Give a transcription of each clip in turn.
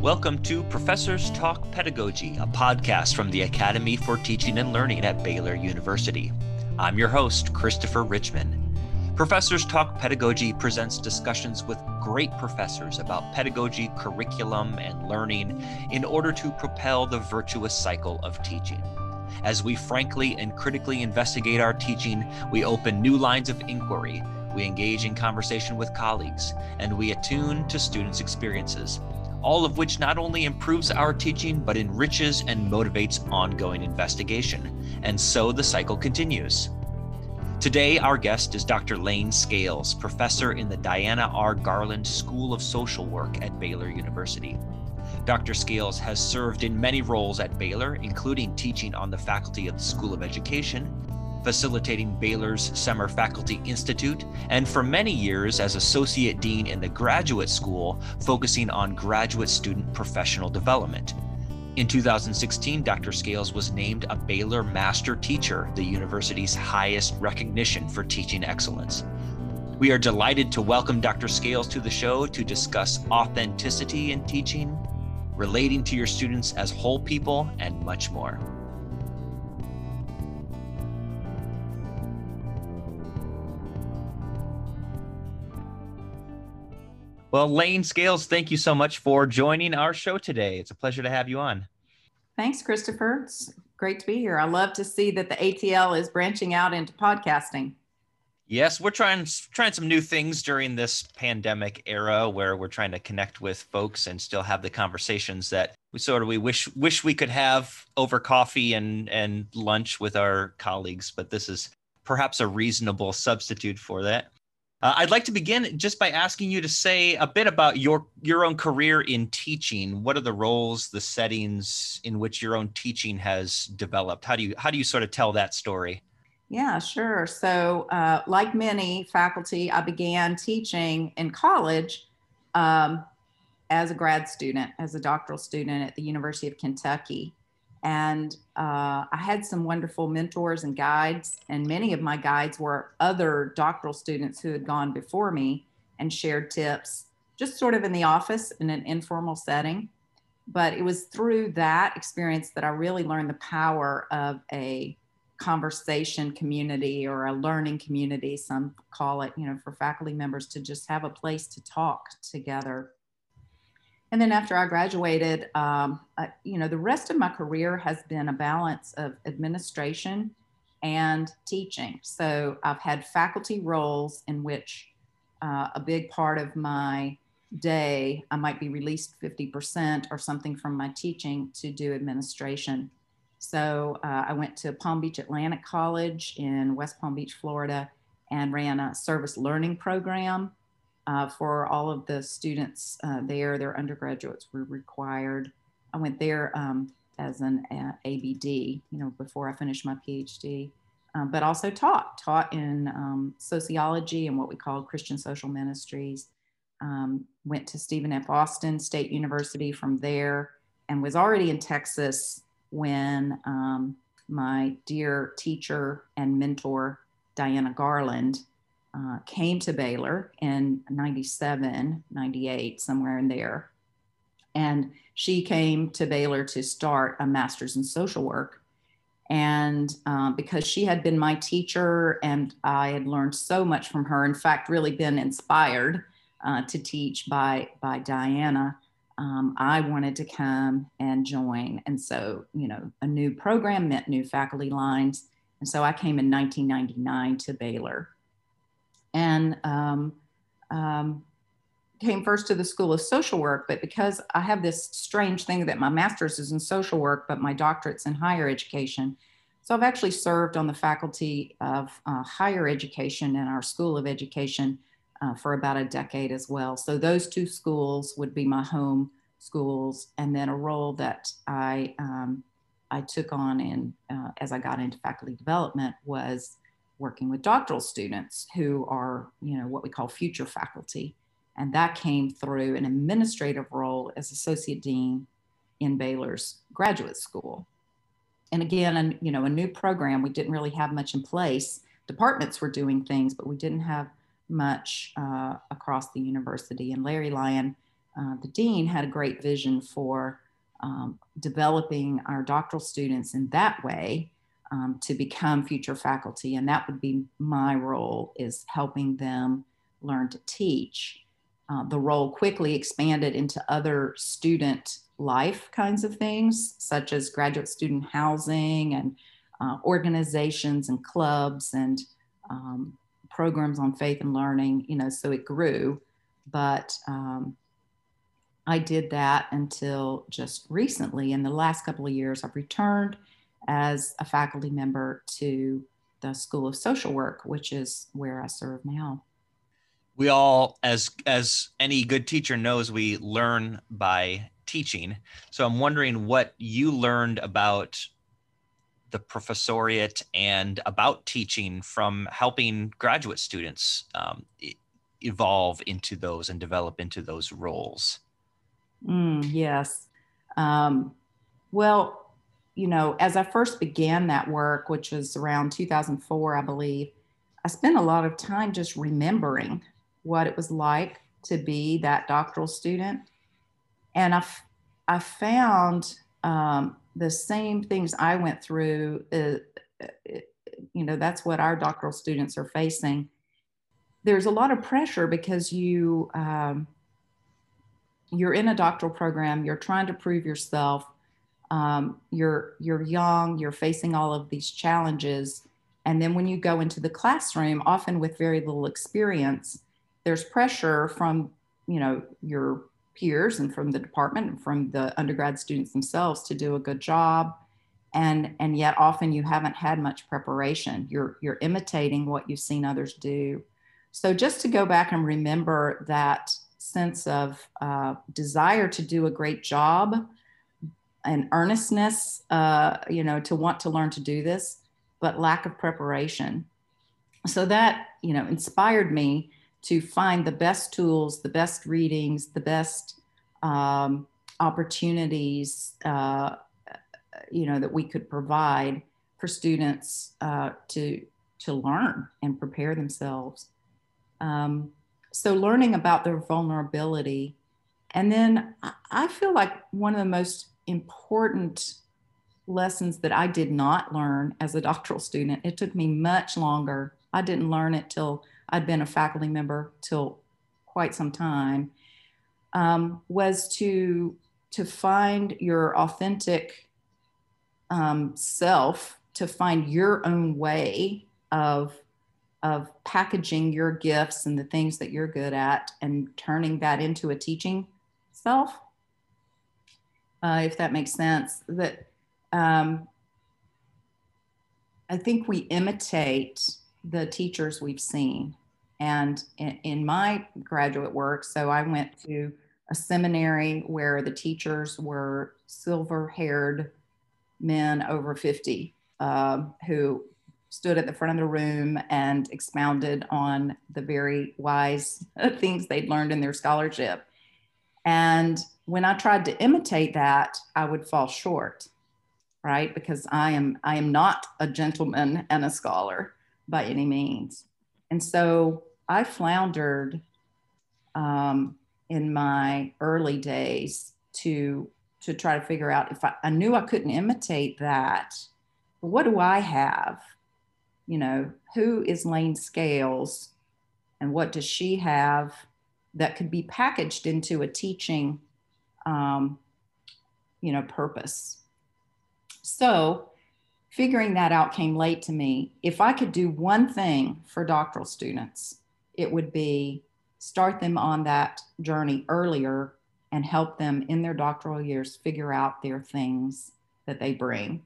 Welcome to Professors Talk Pedagogy, a podcast from the Academy for Teaching and Learning at Baylor University. I'm your host, Christopher Richmond. Professors Talk Pedagogy presents discussions with great professors about pedagogy, curriculum, and learning in order to propel the virtuous cycle of teaching. As we frankly and critically investigate our teaching, we open new lines of inquiry, we engage in conversation with colleagues, and we attune to students' experiences, all of which not only improves our teaching but enriches and motivates ongoing investigation. And so the cycle continues. Today, our guest is Dr. Laine Scales, professor in the Diana R. Garland School of Social Work at Baylor University. Dr. Scales has served in many roles at Baylor, including teaching on the faculty of the School of Education, facilitating Baylor's Summer Faculty Institute, and for many years as Associate Dean in the Graduate School, focusing on graduate student professional development. In 2016, Dr. Scales was named a Baylor Master Teacher, the university's highest recognition for teaching excellence. We are delighted to welcome Dr. Scales to the show to discuss authenticity in teaching, relating to your students as whole people, and much more. Well, Laine Scales, thank you so much for joining our show today. It's a pleasure to have you on. Thanks, Christopher. It's great to be here. I love to see that the ATL is branching out into podcasting. Yes, we're trying trying some new things during this pandemic era where we're trying to connect with folks and still have the conversations that we sort of we wish wish we could have over coffee and and lunch with our colleagues, but this is perhaps a reasonable substitute for that. Uh, I'd like to begin just by asking you to say a bit about your your own career in teaching. What are the roles, the settings in which your own teaching has developed? How do you how do you sort of tell that story? Yeah, sure. So, uh, like many faculty, I began teaching in college um, as a grad student, as a doctoral student at the University of Kentucky. And uh, I had some wonderful mentors and guides, and many of my guides were other doctoral students who had gone before me and shared tips, just sort of in the office in an informal setting. But it was through that experience that I really learned the power of a conversation community or a learning community, some call it, you know, for faculty members to just have a place to talk together and then after I graduated, um, you know, the rest of my career has been a balance of administration and teaching. So I've had faculty roles in which uh, a big part of my day, I might be released 50% or something from my teaching to do administration. So uh, I went to Palm Beach Atlantic College in West Palm Beach, Florida, and ran a service learning program uh, for all of the students uh, there. Their undergraduates were required. I went there um, as an uh, ABD, you know, before I finished my PhD, um, but also taught, taught in um, sociology and what we call Christian social ministries. Um, went to Stephen F. Austin State University from there and was already in Texas when um, my dear teacher and mentor, Diana Garland, uh, came to Baylor in 97, 98, somewhere in there. And she came to Baylor to start a master's in social work. And uh, because she had been my teacher and I had learned so much from her, in fact, really been inspired uh, to teach by, by Diana, um, I wanted to come and join. And so, you know, a new program meant new faculty lines. And so I came in 1999 to Baylor and um, um, came first to the School of Social Work. But because I have this strange thing that my master's is in social work, but my doctorate's in higher education. So I've actually served on the faculty of uh, higher education in our School of Education uh, for about a decade as well. So those two schools would be my home schools, and then a role that I um, I took on in uh, as I got into faculty development was working with doctoral students who are, you know, what we call future faculty. And that came through an administrative role as associate dean in Baylor's graduate school. And again, a, you know, a new program, we didn't really have much in place. Departments were doing things, but we didn't have much uh, across the university. And Larry Lyon uh, the dean had a great vision for um, developing our doctoral students in that way um, to become future faculty. And that would be my role is helping them learn to teach. Uh, the role quickly expanded into other student life kinds of things, such as graduate student housing and uh, organizations and clubs and um, programs on faith and learning, you know, so it grew. But um, I did that until just recently. In the last couple of years, I've returned as a faculty member to the School of Social Work, which is where I serve now. We all, as as any good teacher knows, we learn by teaching. So I'm wondering what you learned about the professoriate and about teaching from helping graduate students um, evolve into those and develop into those roles. Mm, yes. Um, well, you know, as I first began that work, which was around 2004, I believe, I spent a lot of time just remembering what it was like to be that doctoral student. And I, I found um, the same things I went through, uh, uh, you know, that's what our doctoral students are facing. There's a lot of pressure because you, um, you're in a doctoral program, you're trying to prove yourself, um, you're you're young, you're facing all of these challenges, and then when you go into the classroom, often with very little experience, there's pressure from you know your peers and from the department and from the undergrad students themselves to do a good job. And and yet often you haven't had much preparation. You're you're imitating what you've seen others do. So just to go back and remember that sense of uh, desire to do a great job and earnestness, uh, you know, to want to learn to do this, but lack of preparation. So that, you know, inspired me to find the best tools, the best readings, the best um, opportunities, uh, you know, that we could provide for students uh, to to learn and prepare themselves. Um, so learning about their vulnerability and then i feel like one of the most important lessons that i did not learn as a doctoral student. It took me much longer. I didn't learn it till i'd been a faculty member till quite some time um, was to to find your authentic um, self to find your own way of of packaging your gifts and the things that you're good at and turning that into a teaching self uh, if that makes sense that um, i think we imitate the teachers we've seen and in, in my graduate work so i went to a seminary where the teachers were silver haired men over 50 uh, who stood at the front of the room and expounded on the very wise things they'd learned in their scholarship. And when I tried to imitate that, I would fall short, right? Because I am I am not a gentleman and a scholar by any means. And so I floundered um, in my early days to to try to figure out if I, I knew I couldn't imitate that. What do I have you know, who is Laine Scales and what does she have that could be packaged into a teaching, um, you know, purpose. So figuring that out came late to me. If I could do one thing for doctoral students, it would be start them on that journey earlier and help them in their doctoral years figure out their things that they bring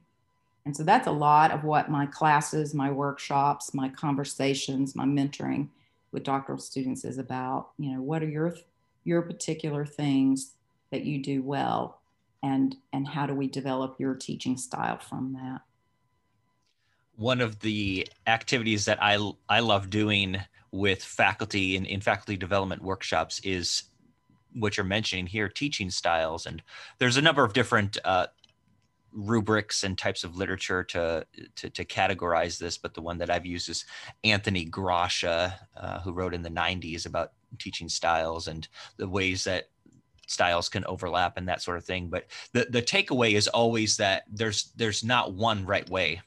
and so that's a lot of what my classes, my workshops, my conversations, my mentoring with doctoral students is about. You know, what are your your particular things that you do well and and how do we develop your teaching style from that? One of the activities that I I love doing with faculty in, in faculty development workshops is what you're mentioning here, teaching styles. And there's a number of different uh, rubrics and types of literature to, to, to categorize this, but the one that I've used is Anthony Grasha, uh, who wrote in the 90s about teaching styles and the ways that styles can overlap and that sort of thing. But the the takeaway is always that there's there's not one right way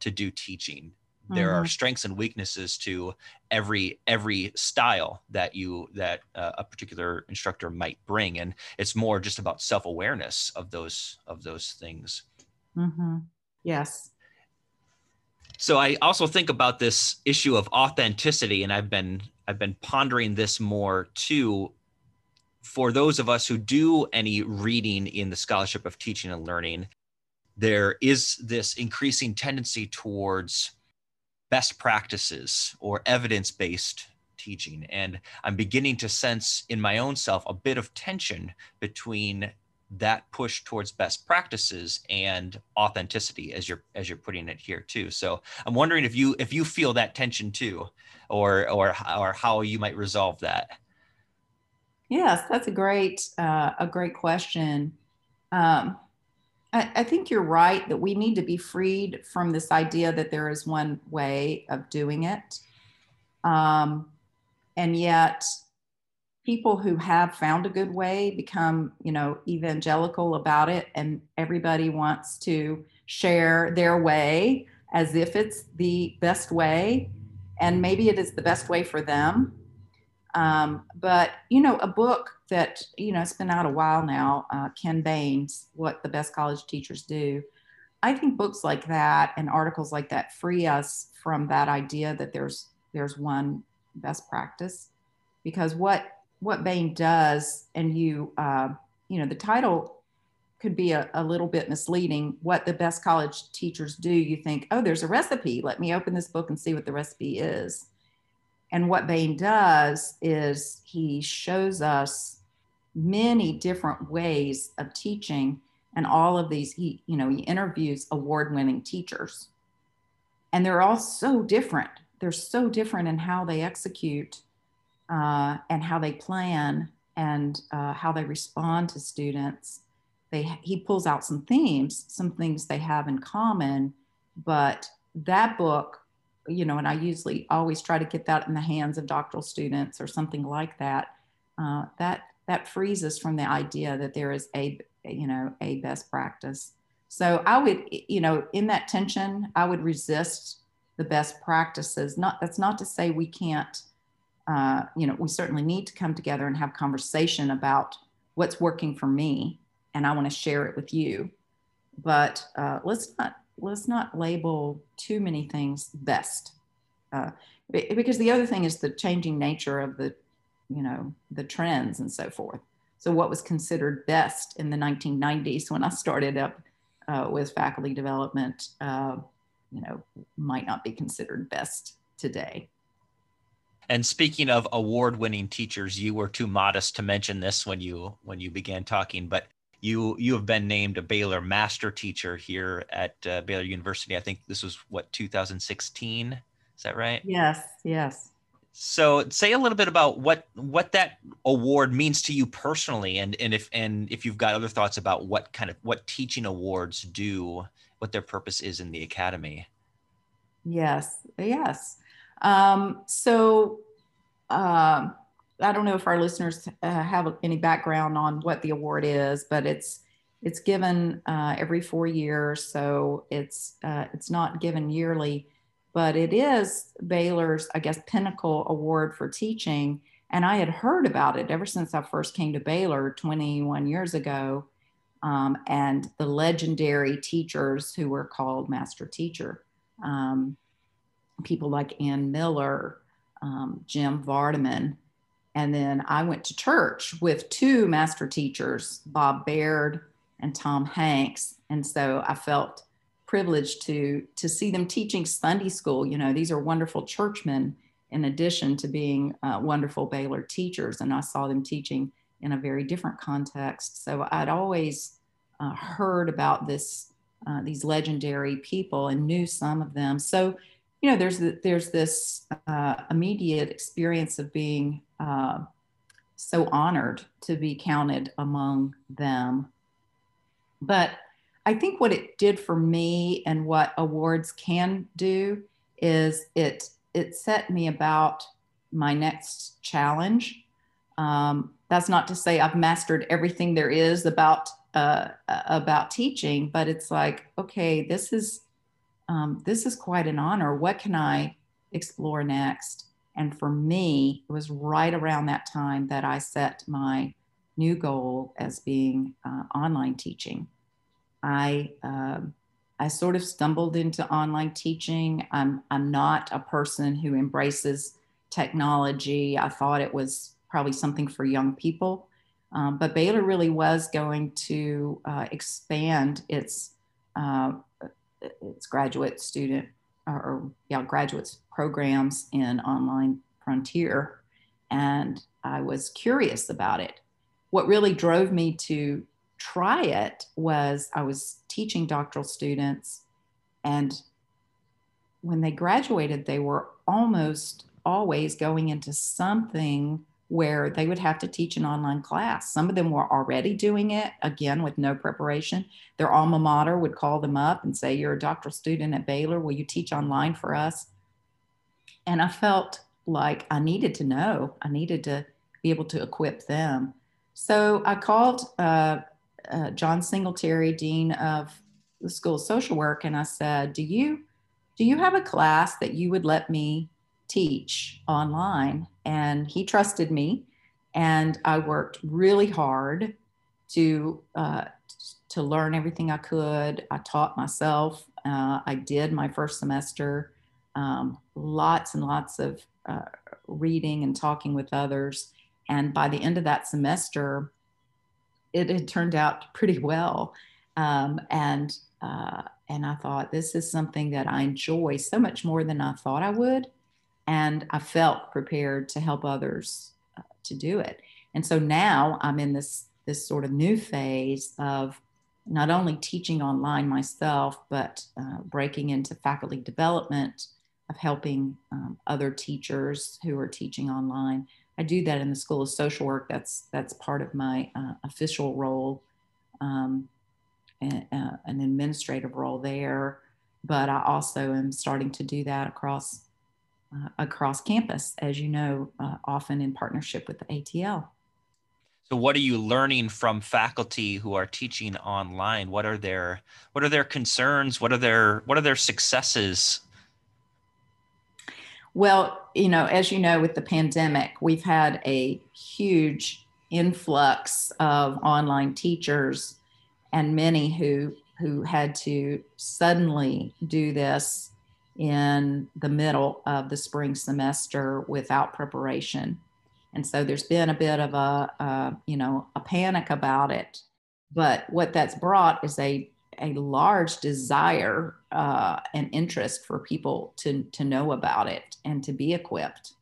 to do teaching. There mm-hmm. are strengths and weaknesses to every every style that you that uh, a particular instructor might bring, and it's more just about self awareness of those of those things. Mm-hmm. Yes. So I also think about this issue of authenticity, and I've been I've been pondering this more too. For those of us who do any reading in the scholarship of teaching and learning, there is this increasing tendency towards best practices or evidence based teaching. And I'm beginning to sense in my own self a bit of tension between that push towards best practices and authenticity as you're as you're putting it here too so i'm wondering if you if you feel that tension too or or or how you might resolve that yes that's a great uh, a great question. Um, I, I think you're right that we need to be freed from this idea that there is one way of doing it. Um, and yet people who have found a good way become you know evangelical about it and everybody wants to share their way as if it's the best way and maybe it is the best way for them um, but you know a book that you know it's been out a while now uh, ken bain's what the best college teachers do i think books like that and articles like that free us from that idea that there's there's one best practice because what what Bain does, and you, uh, you know, the title could be a, a, little bit misleading. What the best college teachers do, you think, oh, there's a recipe. Let me open this book and see what the recipe is. And what Bain does is he shows us many different ways of teaching, and all of these, he, you know, he interviews award-winning teachers, and they're all so different. They're so different in how they execute uh, and how they plan and uh, how they respond to students. They, he pulls out some themes, some things they have in common, but that book, you know, and I usually always try to get that in the hands of doctoral students or something like that. Uh, that that frees us from the idea that there is a you know a best practice. So I would you know in that tension, I would resist the best practices. Not that's not to say we can't uh, you know, we certainly need to come together and have conversation about what's working for me, and I want to share it with you. But uh, let's not let's not label too many things best, uh, because the other thing is the changing nature of the, you know, the trends and so forth. So what was considered best in the 1990s when I started up uh, with faculty development, uh, you know, might not be considered best today. And speaking of award-winning teachers, you were too modest to mention this when you when you began talking, but you you have been named a Baylor Master Teacher here at uh, Baylor University. I think this was what 2016. Is that right? Yes. Yes. So say a little bit about what what that award means to you personally, and and if and if you've got other thoughts about what kind of what teaching awards do, what their purpose is in the academy. Yes. Yes. Um, so uh, I don't know if our listeners uh, have any background on what the award is, but it's it's given uh, every four years, so it's uh, it's not given yearly, but it is Baylor's, I guess, pinnacle award for teaching. And I had heard about it ever since I first came to Baylor 21 years ago, um, and the legendary teachers who were called master teacher. Um, people like Ann Miller, um, Jim Vardaman. And then I went to church with two master teachers, Bob Baird and Tom Hanks. And so I felt privileged to, to see them teaching Sunday school. You know, these are wonderful churchmen in addition to being uh, wonderful Baylor teachers. And I saw them teaching in a very different context. So I'd always uh, heard about this, uh, these legendary people and knew some of them. So you know, there's there's this uh, immediate experience of being uh, so honored to be counted among them. But I think what it did for me and what awards can do is it it set me about my next challenge. Um, that's not to say I've mastered everything there is about uh, about teaching, but it's like, okay, this is um, this is quite an honor. What can I explore next? And for me, it was right around that time that I set my new goal as being uh, online teaching. I um, I sort of stumbled into online teaching. I'm I'm not a person who embraces technology. I thought it was probably something for young people, um, but Baylor really was going to uh, expand its uh, its graduate student or, or yeah graduates programs in online frontier, and I was curious about it. What really drove me to try it was I was teaching doctoral students, and when they graduated, they were almost always going into something where they would have to teach an online class. Some of them were already doing it, again, with no preparation. Their alma mater would call them up and say, You're a doctoral student at Baylor. Will you teach online for us? And I felt like I needed to know, I needed to be able to equip them. So I called uh, uh, John Singletary, Dean of the School of Social Work, and I said, "Do you do you have a class that you would let me teach online?" And he trusted me, and I worked really hard to uh, to learn everything I could. I taught myself. Uh, I did my first semester. Um, lots and lots of uh, reading and talking with others. And by the end of that semester, it had turned out pretty well. Um, and uh, and I thought this is something that I enjoy so much more than I thought I would, and I felt prepared to help others uh, to do it. And so now I'm in this this sort of new phase of not only teaching online myself, but uh, breaking into faculty development, of helping um, other teachers who are teaching online I do that in the School of Social Work. That's that's part of my uh, official role, um, and, uh, an administrative role there. But I also am starting to do that across uh, across campus, as you know, uh, often in partnership with the ATL. So, what are you learning from faculty who are teaching online? What are their what are their concerns? What are their what are their successes well, you know, as you know, with the pandemic, we've had a huge influx of online teachers and many who who had to suddenly do this in the middle of the spring semester without preparation. And so there's been a bit of a, a you know, a panic about it. But what that's brought is a a large desire uh, and interest for people to, to know about it and to be equipped.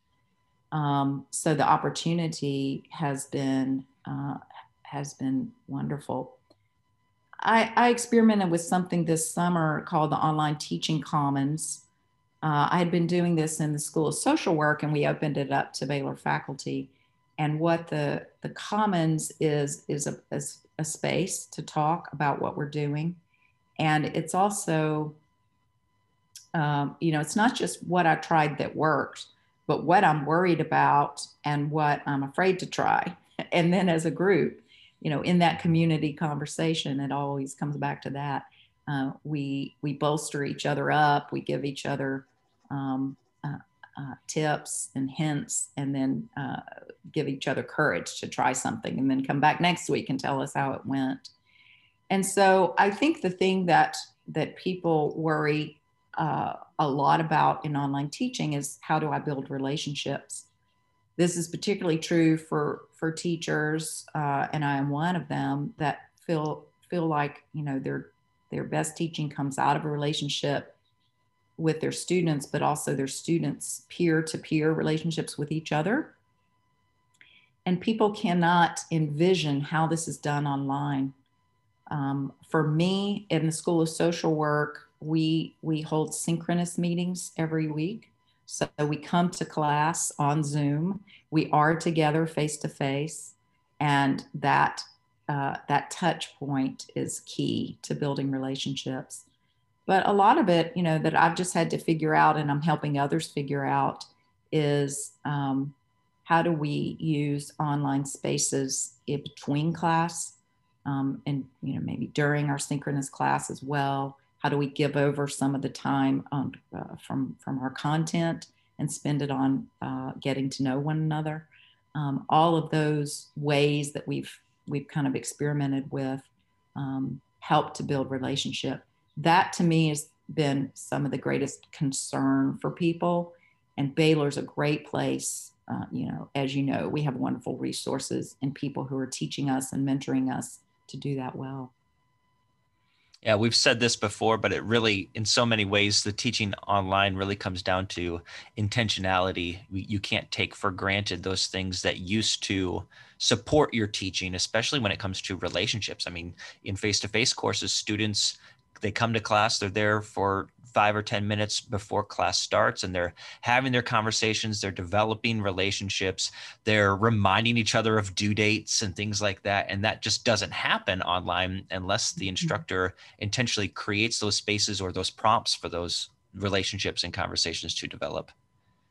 Um, so the opportunity has been uh, has been wonderful. I, I, experimented with something this summer called the Online Teaching Commons. Uh, I had been doing this in the School of Social Work, and we opened it up to Baylor faculty. And what the the Commons is is a, is a space to talk about what we're doing and it's also um, you know it's not just what i tried that worked but what i'm worried about and what i'm afraid to try. And then as a group you know in that community conversation it always comes back to that uh, we we bolster each other up we give each other um, uh, uh, tips and hints and then uh, give each other courage to try something and then come back next week and tell us how it went and so I think the thing that that people worry uh, a lot about in online teaching is how do I build relationships? This is particularly true for for teachers, uh, and I am one of them that feel feel like you know their their best teaching comes out of a relationship with their students, but also their students' peer to peer relationships with each other. And people cannot envision how this is done online um, for me, in the School of Social Work, we we hold synchronous meetings every week. So we come to class on Zoom. We are together face to face, and that uh, that touch point is key to building relationships. But a lot of it, you know, that I've just had to figure out, and I'm helping others figure out, is um, how do we use online spaces between class um, and you know maybe during our synchronous class as well how do we give over some of the time um, uh, from from our content and spend it on uh, getting to know one another? Um, all of those ways that we've we've kind of experimented with um, help to build relationship. That to me has been some of the greatest concern for people. And baylor's a great place uh, you know as you know we have wonderful resources and people who are teaching us and mentoring us to do that well yeah, we've said this before, but it really, in so many ways, the teaching online really comes down to intentionality. You can't take for granted those things that used to support your teaching, especially when it comes to relationships. I mean, in face to face courses, students they come to class they're there for five or ten minutes before class starts and they're having their conversations they're developing relationships they're reminding each other of due dates and things like that and that just doesn't happen online unless the mm-hmm. instructor intentionally creates those spaces or those prompts for those relationships and conversations to develop.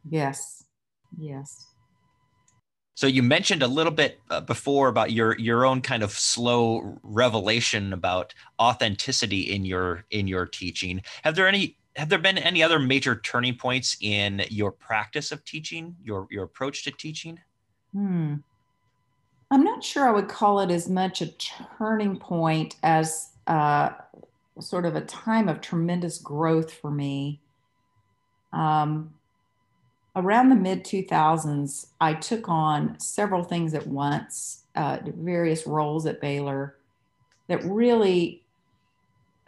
Yes. Yes so you mentioned a little bit uh, before about your your own kind of slow revelation about authenticity in your in your teaching. Have there any have there been any other major turning points in your practice of teaching, your your approach to teaching? Hmm. I'm not sure I would call it as much a turning point as uh, sort of a time of tremendous growth for me. Um, around the mid 2000s, I took on several things at once, uh, various roles at Baylor that really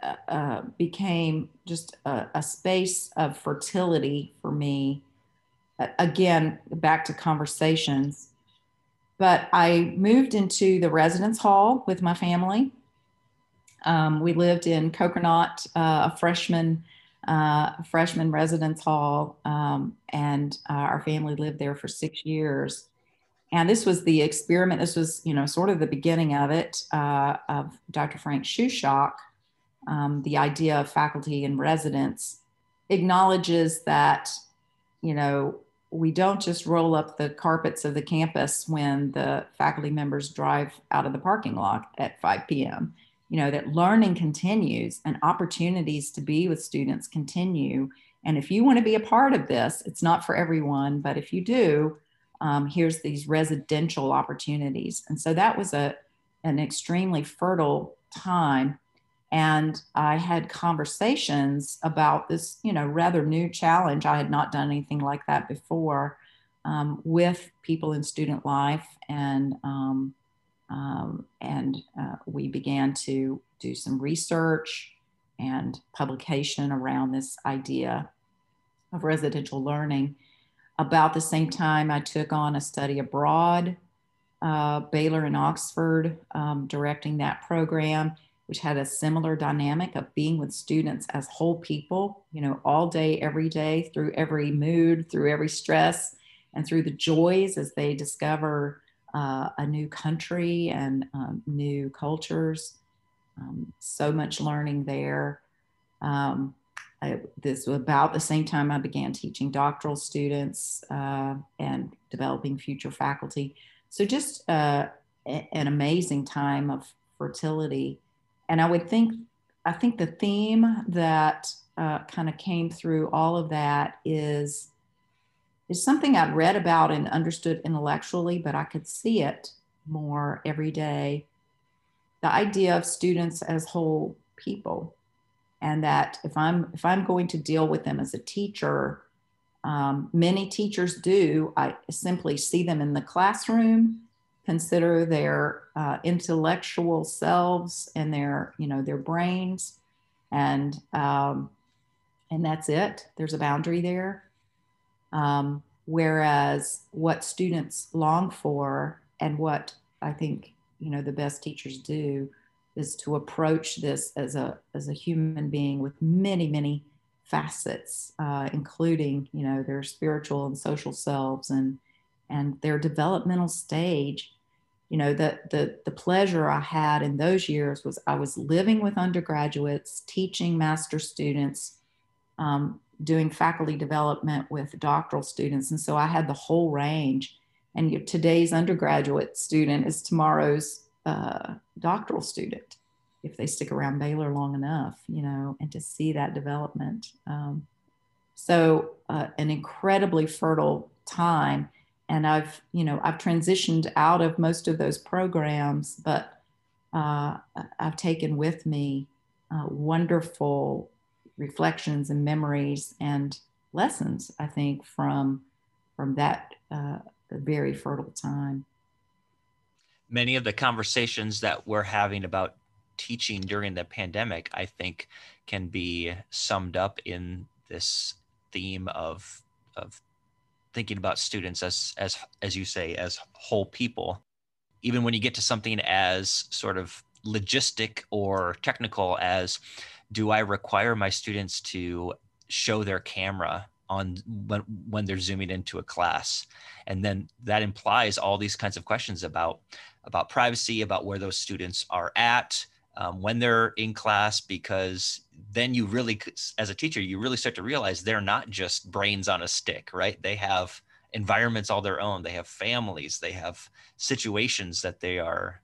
uh, uh, became just a, a, space of fertility for me. again, back to conversations. But I moved into the residence hall with my family. Um, we lived in Kokernot, uh, a freshman uh, freshman residence hall, um, and uh, our family lived there for six years. And this was the experiment. This was, you know, sort of the beginning of it uh, of Dr. Frank Shushok. Um, the idea of faculty and residents acknowledges that, you know, we don't just roll up the carpets of the campus when the faculty members drive out of the parking lot at 5 p.m you know that learning continues and opportunities to be with students continue. And if you want to be a part of this it's not for everyone but if you do um, here's these residential opportunities. And so that was a an extremely fertile time. And i had conversations about this you know rather new challenge. I had not done anything like that before um, with people in student life and um, um, and uh, we began to do some research and publication around this idea of residential learning. About the same time, I took on a study abroad, uh, Baylor and Oxford, um, directing that program, which had a similar dynamic of being with students as whole people, you know, all day, every day, through every mood, through every stress, and through the joys as they discover uh, a new country and um, new cultures. Um, so much learning there. Um, I, this was about the same time I began teaching doctoral students uh, and developing future faculty. So just uh, a, an amazing time of fertility. And I would think, I think the theme that uh, kind of came through all of that is is something I'd read about and understood intellectually, but I could see it more every day. The idea of students as whole people, and that if I'm if I'm going to deal with them as a teacher, um, many teachers do. I simply see them in the classroom, consider their uh, intellectual selves and their you know their brains, and um, and that's it. There's a boundary there um, whereas what students long for and what I think you know the best teachers do is to approach this as a as a human being with many many facets, uh, including you know their spiritual and social selves and and their developmental stage. You know the the the pleasure I had in those years was I was living with undergraduates, teaching master students, um, doing faculty development with doctoral students. And so I had the whole range. and today's undergraduate student is tomorrow's uh, doctoral student if they stick around Baylor long enough, you know, and to see that development. Um, so uh, an incredibly fertile time. And I've, you know, I've transitioned out of most of those programs, but uh, I've taken with me uh, wonderful reflections and memories and lessons, I think, from from that uh, very fertile time. Many of the conversations that we're having about teaching during the pandemic, I think, can be summed up in this theme of of thinking about students as as as you say as whole people even when you get to something as sort of logistic or technical as do i require my students to show their camera on when when they're zooming into a class? And then that implies all these kinds of questions about about privacy about where those students are at um, when they're in class because then you really as a teacher you really start to realize they're not just brains on a stick right? They have environments all their own. They have families. They have situations that they are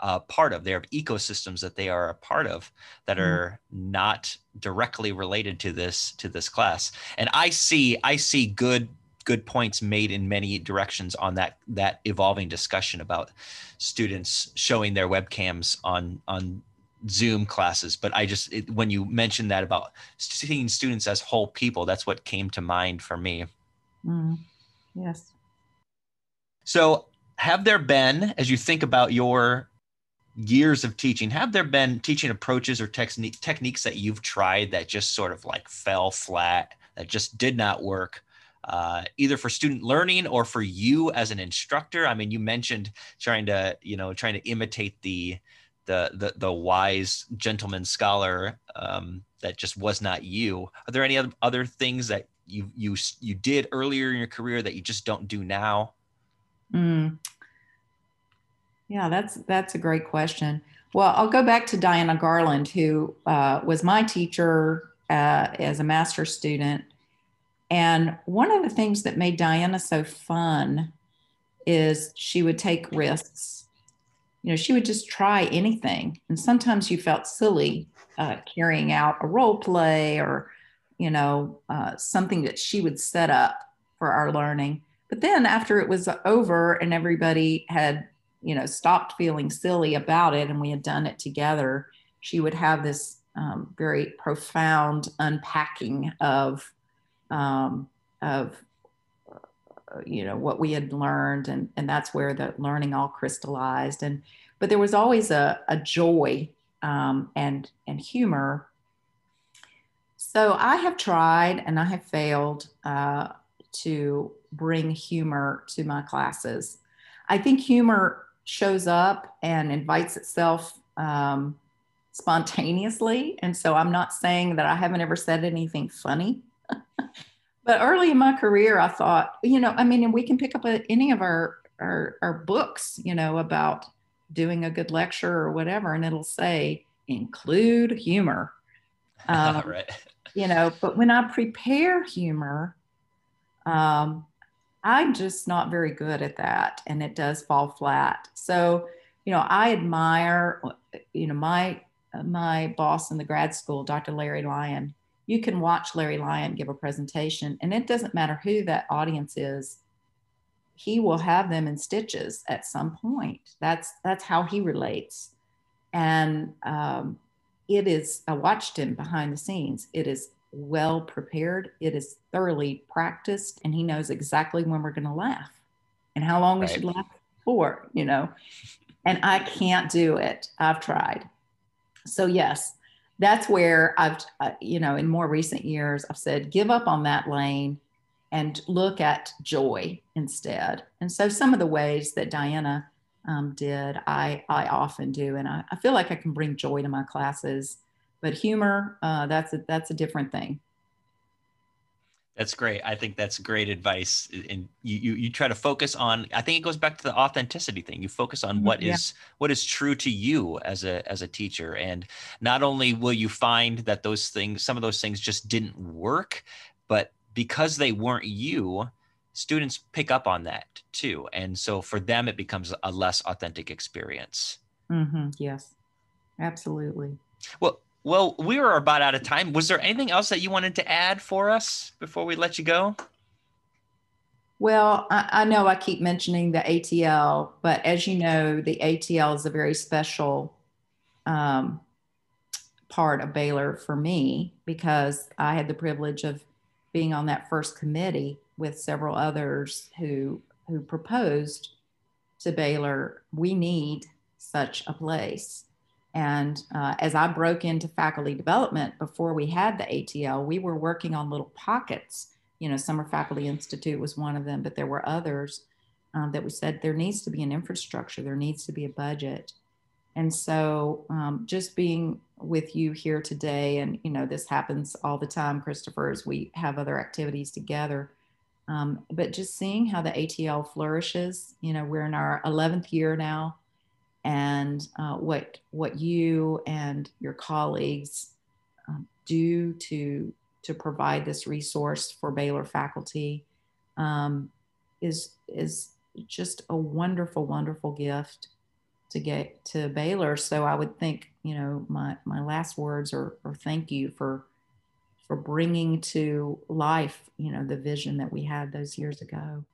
uh, part of. They have ecosystems that they are a part of that mm-hmm. are not directly related to this to this class. And i see i see good good points made in many directions on that that evolving discussion about students showing their webcams on on zoom classes. But i just it, when you mentioned that about seeing students as whole people that's what came to mind for me. Mm, yes. So have there been as you think about your years of teaching have there been teaching approaches or technique, techniques that you've tried that just sort of like fell flat that just did not work uh, either for student learning or for you as an instructor. I mean, you mentioned trying to, you know, trying to imitate the the the, the wise gentleman scholar um, that just was not you. Are there any other things that you you you did earlier in your career that you just don't do now? Mm. Yeah, that's that's a great question. Well, I'll go back to Diana Garland, who uh, was my teacher uh, as a master's student and one of the things that made Diana so fun is she would take risks. You know, she would just try anything. And sometimes you felt silly uh, carrying out a role play or, you know, uh, something that she would set up for our learning. But then after it was over and everybody had, you know, stopped feeling silly about it and we had done it together, she would have this um, very profound unpacking of um, of uh, you know what we had learned and and that's where the learning all crystallized. And but there was always a, a joy um, and and humor. So i have tried and i have failed uh, to bring humor to my classes. I think humor shows up and invites itself um, spontaneously and so i'm not saying that i haven't ever said anything funny but early in my career, I thought, you know, I mean, and we can pick up a, any of our, our, our books, you know, about doing a good lecture or whatever, and it'll say include humor. Um, right. You know, but when I prepare humor, um, I'm just not very good at that, and it does fall flat. So, you know, I admire, you know, my my boss in the grad school, Dr. Larry Lyon you can watch Larry Lyon give a presentation, and it doesn't matter who that audience is, he will have them in stitches at some point. That's that's how he relates, and um, it is. I watched him behind the scenes. It is well prepared. It is thoroughly practiced, and he knows exactly when we're going to laugh and how long right. we should laugh for. You know, and I can't do it. I've tried. So yes, that's where I've, uh, you know, in more recent years, I've said, give up on that lane and look at joy instead. And so some of the ways that Diana um, did, I, I often do. And I, I, feel like I can bring joy to my classes, but humor, uh, that's, a, that's a different thing. That's great. I think that's great advice. And you, you, you try to focus on, I think it goes back to the authenticity thing. You focus on what yeah. is what is true to you as a as a teacher. And not only will you find that those things, some of those things just didn't work, but because they weren't you, students pick up on that too. And so for them, it becomes a less authentic experience. Mm-hmm. Yes, absolutely. Well, well, we are about out of time. Was there anything else that you wanted to add for us before we let you go? Well, I, I, know I keep mentioning the ATL, but as you know, the ATL is a very special um, part of Baylor for me because I had the privilege of being on that first committee with several others who who proposed to Baylor, we need such a place. And uh, as I broke into faculty development before we had the ATL, we were working on little pockets you know, Summer Faculty Institute was one of them, but there were others um, that we said there needs to be an infrastructure, there needs to be a budget. And so um, just being with you here today, and you know, this happens all the time, Christopher, as we have other activities together. Um, but just seeing how the ATL flourishes, you know, we're in our 11th year now, and uh, what what you and your colleagues um, do to to provide this resource for Baylor faculty um, is is just a wonderful, wonderful gift to get to Baylor. So I would think, you know, my my last words are, are thank you for for bringing to life, you know, the vision that we had those years ago.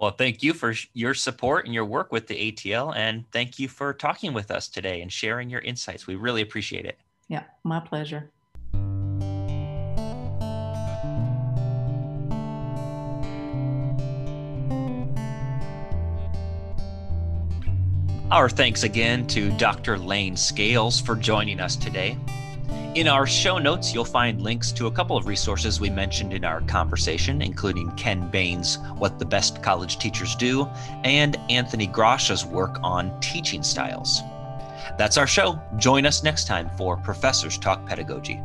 Well, thank you for your support and your work with the ATL, and thank you for talking with us today and sharing your insights. We really appreciate it. Yeah, my pleasure. Our thanks again to Dr. Laine Scales for joining us today. In our show notes, you'll find links to a couple of resources we mentioned in our conversation, including Ken Bain's What the Best College Teachers Do and Anthony Grasha's work on teaching styles. That's our show. Join us next time for Professors Talk Pedagogy.